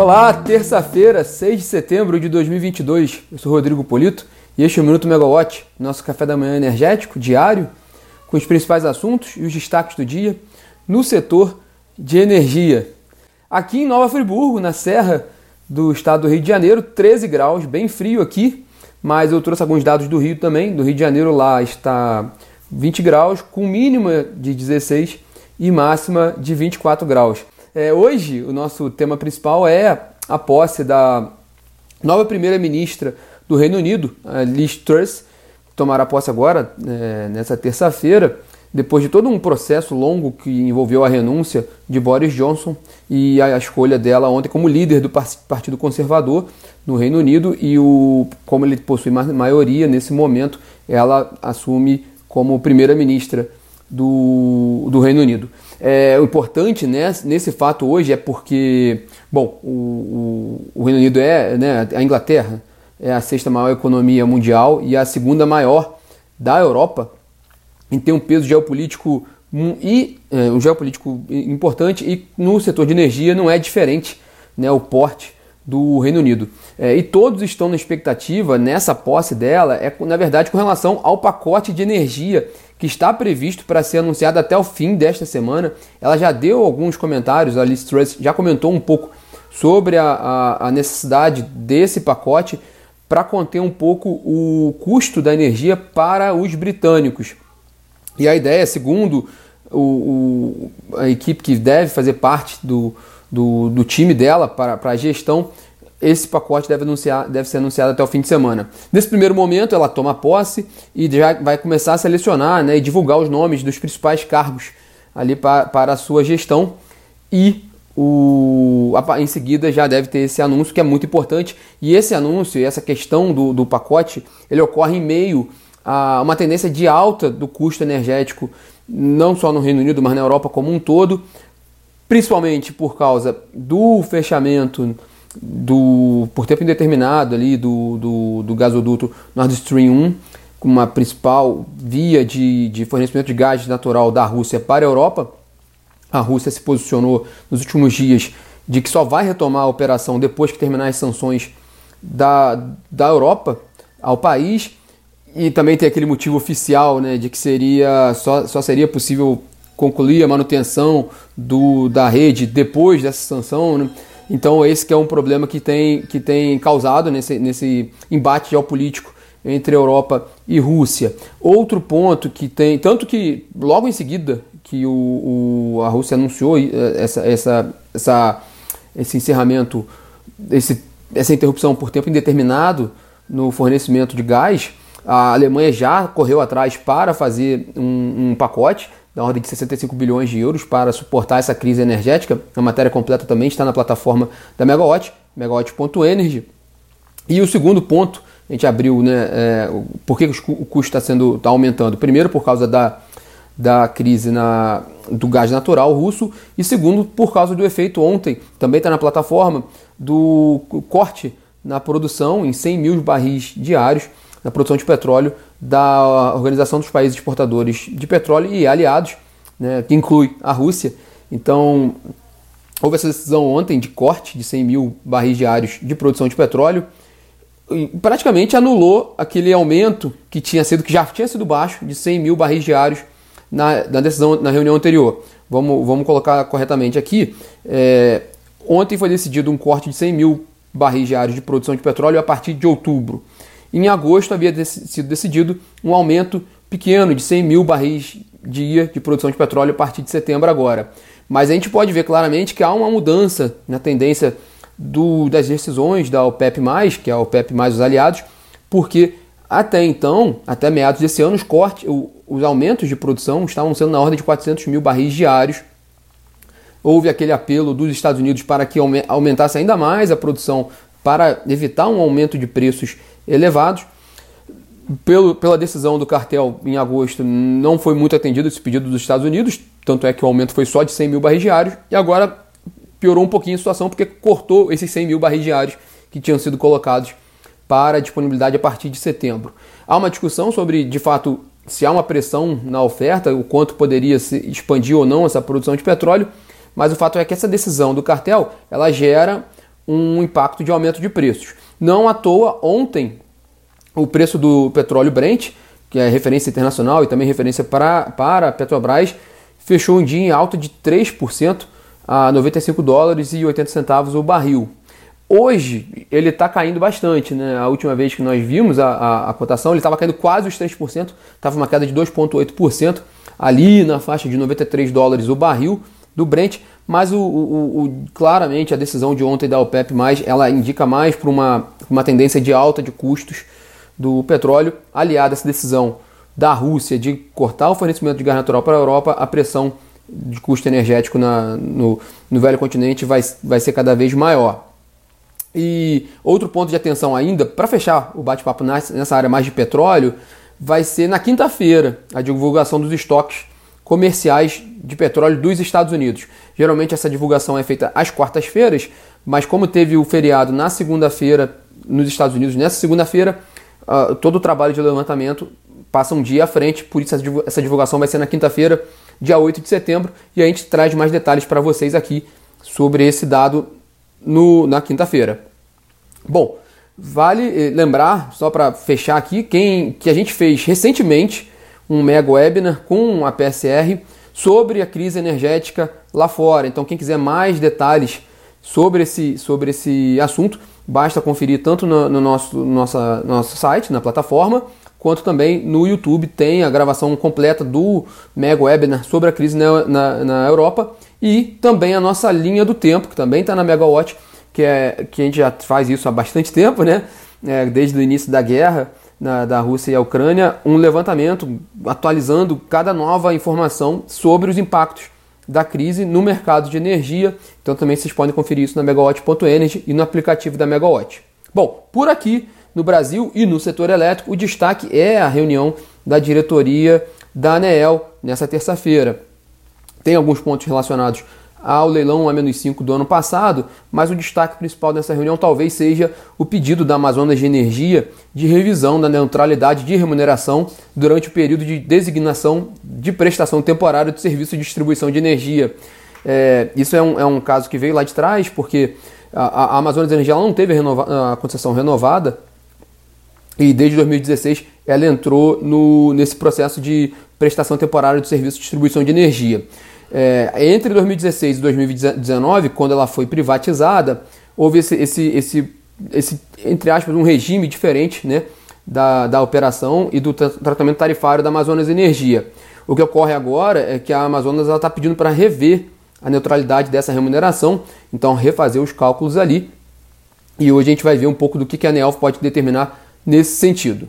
Olá, terça-feira, 6 de setembro de 2022. Eu sou Rodrigo Polito e este é o Minuto Megawatt, nosso café da manhã energético diário, com os principais assuntos e os destaques do dia no setor de energia. Aqui em Nova Friburgo, na Serra do estado do Rio de Janeiro, 13 graus, bem frio aqui, mas eu trouxe alguns dados do Rio também. Do Rio de Janeiro lá está 20 graus, com mínima de 16 e máxima de 24 graus. É, hoje, o nosso tema principal é a posse da nova primeira-ministra do Reino Unido, Liz Truss, que tomará posse agora, é, nessa terça-feira, depois de todo um processo longo que envolveu a renúncia de Boris Johnson e a escolha dela ontem como líder do Partido Conservador no Reino Unido e o, como ele possui maioria nesse momento, ela assume como primeira-ministra do, do Reino Unido. É, o importante nesse, nesse fato hoje é porque, bom, o, o, o Reino Unido é, né, a Inglaterra é a sexta maior economia mundial e a segunda maior da Europa, em ter um peso geopolítico e é, um geopolítico importante e no setor de energia não é diferente né, o porte do Reino Unido. É, e todos estão na expectativa nessa posse dela, é na verdade com relação ao pacote de energia que está previsto para ser anunciado até o fim desta semana. Ela já deu alguns comentários, a Liz Truss já comentou um pouco sobre a, a, a necessidade desse pacote para conter um pouco o custo da energia para os britânicos. E a ideia, segundo o, o, a equipe que deve fazer parte do, do, do time dela para, a gestão, esse pacote deve, anunciar, deve ser anunciado até o fim de semana. Nesse primeiro momento, ela toma posse e já vai começar a selecionar né, e divulgar os nomes dos principais cargos ali para, para a sua gestão. E o, em seguida já deve ter esse anúncio que é muito importante. E esse anúncio e essa questão do, do pacote ele ocorre em meio a uma tendência de alta do custo energético, não só no Reino Unido, mas na Europa como um todo, principalmente por causa do fechamento do, por tempo indeterminado ali do, do, do gasoduto Nord Stream 1, como uma principal via de, de fornecimento de gás natural da Rússia para a Europa. A Rússia se posicionou nos últimos dias de que só vai retomar a operação depois que terminar as sanções da, da Europa ao país. E também tem aquele motivo oficial né, de que seria só, só seria possível concluir a manutenção do, da rede depois dessa sanção. Né? Então esse que é um problema que tem, que tem causado nesse, nesse embate geopolítico entre Europa e Rússia. Outro ponto que tem, tanto que logo em seguida que o, o a Rússia anunciou eh, essa, essa, essa, esse encerramento, esse, essa interrupção por tempo indeterminado no fornecimento de gás, a Alemanha já correu atrás para fazer um, um pacote da ordem de 65 bilhões de euros para suportar essa crise energética. A matéria completa também está na plataforma da Megawatt, megawatt.energy. E o segundo ponto, a gente abriu, né, é, por que o custo está sendo está aumentando? Primeiro, por causa da, da crise na, do gás natural russo, e segundo, por causa do efeito ontem, também está na plataforma, do corte na produção em 100 mil barris diários na produção de petróleo da Organização dos Países Exportadores de Petróleo e aliados, né, que inclui a Rússia. Então, houve essa decisão ontem de corte de 100 mil barris diários de produção de petróleo e praticamente anulou aquele aumento que tinha sido que já tinha sido baixo de 100 mil barris diários na, na decisão na reunião anterior. Vamos, vamos colocar corretamente aqui. É, ontem foi decidido um corte de 100 mil barris diários de produção de petróleo a partir de outubro. Em agosto havia sido decidido um aumento pequeno de 100 mil barris dia de produção de petróleo a partir de setembro agora. Mas a gente pode ver claramente que há uma mudança na tendência do, das decisões da OPEP+, que é a OPEP+, os aliados, porque até então, até meados desse ano, os, cortes, os aumentos de produção estavam sendo na ordem de 400 mil barris diários. Houve aquele apelo dos Estados Unidos para que aumentasse ainda mais a produção para evitar um aumento de preços elevados. Pelo, pela decisão do cartel em agosto, não foi muito atendido esse pedido dos Estados Unidos, tanto é que o aumento foi só de 100 mil barris diários, e agora piorou um pouquinho a situação porque cortou esses 100 mil barris diários que tinham sido colocados para disponibilidade a partir de setembro. Há uma discussão sobre, de fato, se há uma pressão na oferta, o quanto poderia se expandir ou não essa produção de petróleo, mas o fato é que essa decisão do cartel ela gera um impacto de aumento de preços. Não à toa, ontem, o preço do petróleo Brent, que é referência internacional e também referência para, para a Petrobras, fechou um dia em alta de 3% a 95 dólares e 80 centavos o barril. Hoje ele está caindo bastante, né? A última vez que nós vimos a, a, a cotação, ele estava caindo quase os 3%, estava uma queda de 2,8%, ali na faixa de 93 dólares o barril do Brent, mas o, o, o, claramente a decisão de ontem da OPEP+, ela indica mais para uma, uma tendência de alta de custos do petróleo, aliada a essa decisão da Rússia de cortar o fornecimento de gás natural para a Europa, a pressão de custo energético na, no, no velho continente vai, vai ser cada vez maior. E outro ponto de atenção ainda, para fechar o bate-papo nessa área mais de petróleo, vai ser na quinta-feira a divulgação dos estoques comerciais de petróleo dos Estados Unidos. Geralmente essa divulgação é feita às quartas-feiras, mas como teve o feriado na segunda-feira nos Estados Unidos, nessa segunda-feira, uh, todo o trabalho de levantamento passa um dia à frente, por isso essa divulgação vai ser na quinta-feira, dia 8 de setembro, e a gente traz mais detalhes para vocês aqui sobre esse dado no, na quinta-feira. Bom, vale eh, lembrar, só para fechar aqui, quem, que a gente fez recentemente um mega webinar com a PSR sobre a crise energética lá fora. Então, quem quiser mais detalhes sobre esse, sobre esse assunto, basta conferir tanto no, no nosso, nossa, nosso site, na plataforma, quanto também no YouTube tem a gravação completa do mega webinar sobre a crise na, na, na Europa e também a nossa linha do tempo, que também está na Megawatt, que, é, que a gente já faz isso há bastante tempo, né? É, desde o início da guerra na, da Rússia e a Ucrânia, um levantamento atualizando cada nova informação sobre os impactos da crise no mercado de energia. Então também vocês podem conferir isso na megawatt.energy e no aplicativo da Megawatt. Bom, por aqui no Brasil e no setor elétrico, o destaque é a reunião da diretoria da ANEEL nessa terça-feira. Tem alguns pontos relacionados ao leilão A-5 do ano passado, mas o destaque principal dessa reunião talvez seja o pedido da Amazonas de Energia de revisão da neutralidade de remuneração durante o período de designação de prestação temporária do serviço de distribuição de energia. É, isso é um, é um caso que veio lá de trás, porque a, a Amazonas de Energia não teve a, renova, a concessão renovada e desde 2016 ela entrou no, nesse processo de prestação temporária do serviço de distribuição de energia. É, entre 2016 e 2019, quando ela foi privatizada, houve esse, esse, esse, esse entre aspas, um regime diferente né, da, da operação e do tratamento tarifário da Amazonas Energia. O que ocorre agora é que a Amazonas está pedindo para rever a neutralidade dessa remuneração, então refazer os cálculos ali. E hoje a gente vai ver um pouco do que a ANEEL pode determinar nesse sentido.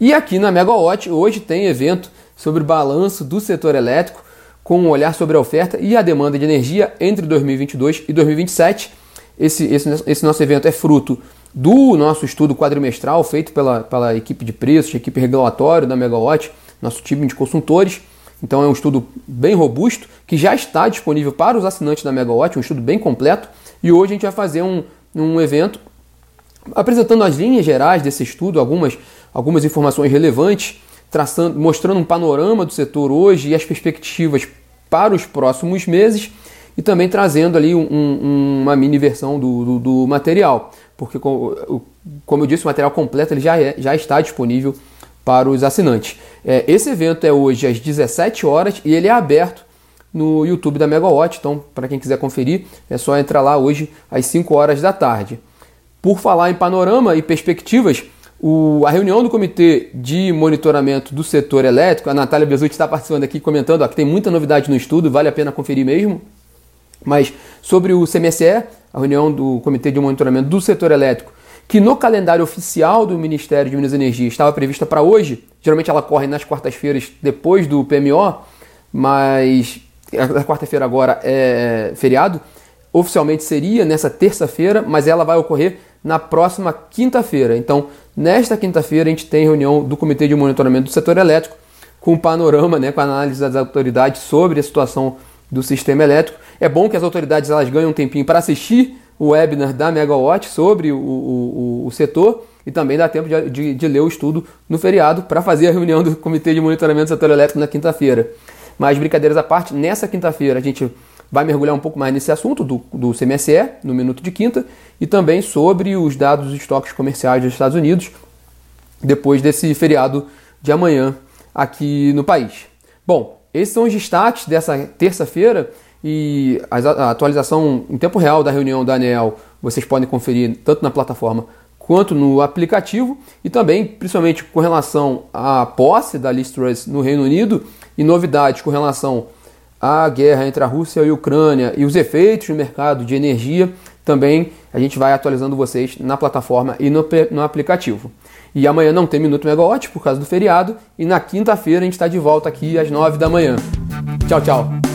E aqui na Megawatt, hoje tem evento sobre balanço do setor elétrico com um olhar sobre a oferta e a demanda de energia entre 2022 e 2027. Esse, esse, esse nosso evento é fruto do nosso estudo quadrimestral feito pela, pela equipe de preços, equipe regulatória da Megawatt, nosso time de consultores. Então é um estudo bem robusto que já está disponível para os assinantes da Megawatt, um estudo bem completo. E hoje a gente vai fazer um, um evento apresentando as linhas gerais desse estudo, algumas, algumas informações relevantes traçando, mostrando um panorama do setor hoje e as perspectivas para os próximos meses e também trazendo ali um, um, uma mini versão do, do, do, material, porque como eu disse, o material completo ele já, é, já está disponível para os assinantes. É, esse evento é hoje às 17 horas e ele é aberto no YouTube da Megawatt, então para quem quiser conferir é só entrar lá hoje às 5 horas da tarde. Por falar em panorama e perspectivas, o, a reunião do Comitê de Monitoramento do Setor Elétrico, a Natália Bezutti está participando aqui comentando ó, que tem muita novidade no estudo, vale a pena conferir mesmo. Mas sobre o CMSE, a reunião do Comitê de Monitoramento do Setor Elétrico, que no calendário oficial do Ministério de Minas e Energia estava prevista para hoje, geralmente ela corre nas quartas-feiras depois do PMO, mas a quarta-feira agora é feriado, oficialmente seria nessa terça-feira, mas ela vai ocorrer na próxima quinta-feira. Então, nesta quinta-feira, a gente tem reunião do Comitê de Monitoramento do Setor Elétrico, com um panorama, né, com análise das autoridades sobre a situação do sistema elétrico. É bom que as autoridades elas ganhem um tempinho para assistir o webinar da Megawatt sobre o, o, o setor e também dá tempo de, de, de ler o estudo no feriado para fazer a reunião do Comitê de Monitoramento do Setor Elétrico na quinta-feira. Mas brincadeiras à parte, nessa quinta-feira a gente vai mergulhar um pouco mais nesse assunto do, do CMSE, no minuto de quinta, e também sobre os dados dos estoques comerciais dos Estados Unidos, depois desse feriado de amanhã aqui no país. Bom, esses são os destaques dessa terça-feira e a atualização em tempo real da reunião da ANEL vocês podem conferir tanto na plataforma quanto no aplicativo e também, principalmente com relação à posse da Liz Truss no Reino Unido e novidades com relação à guerra entre a Rússia e a Ucrânia e os efeitos no mercado de energia, também a gente vai atualizando vocês na plataforma e no, no aplicativo. E amanhã não tem Minuto Megawatt por causa do feriado e na quinta-feira a gente está de volta aqui às 9 da manhã. Tchau, tchau!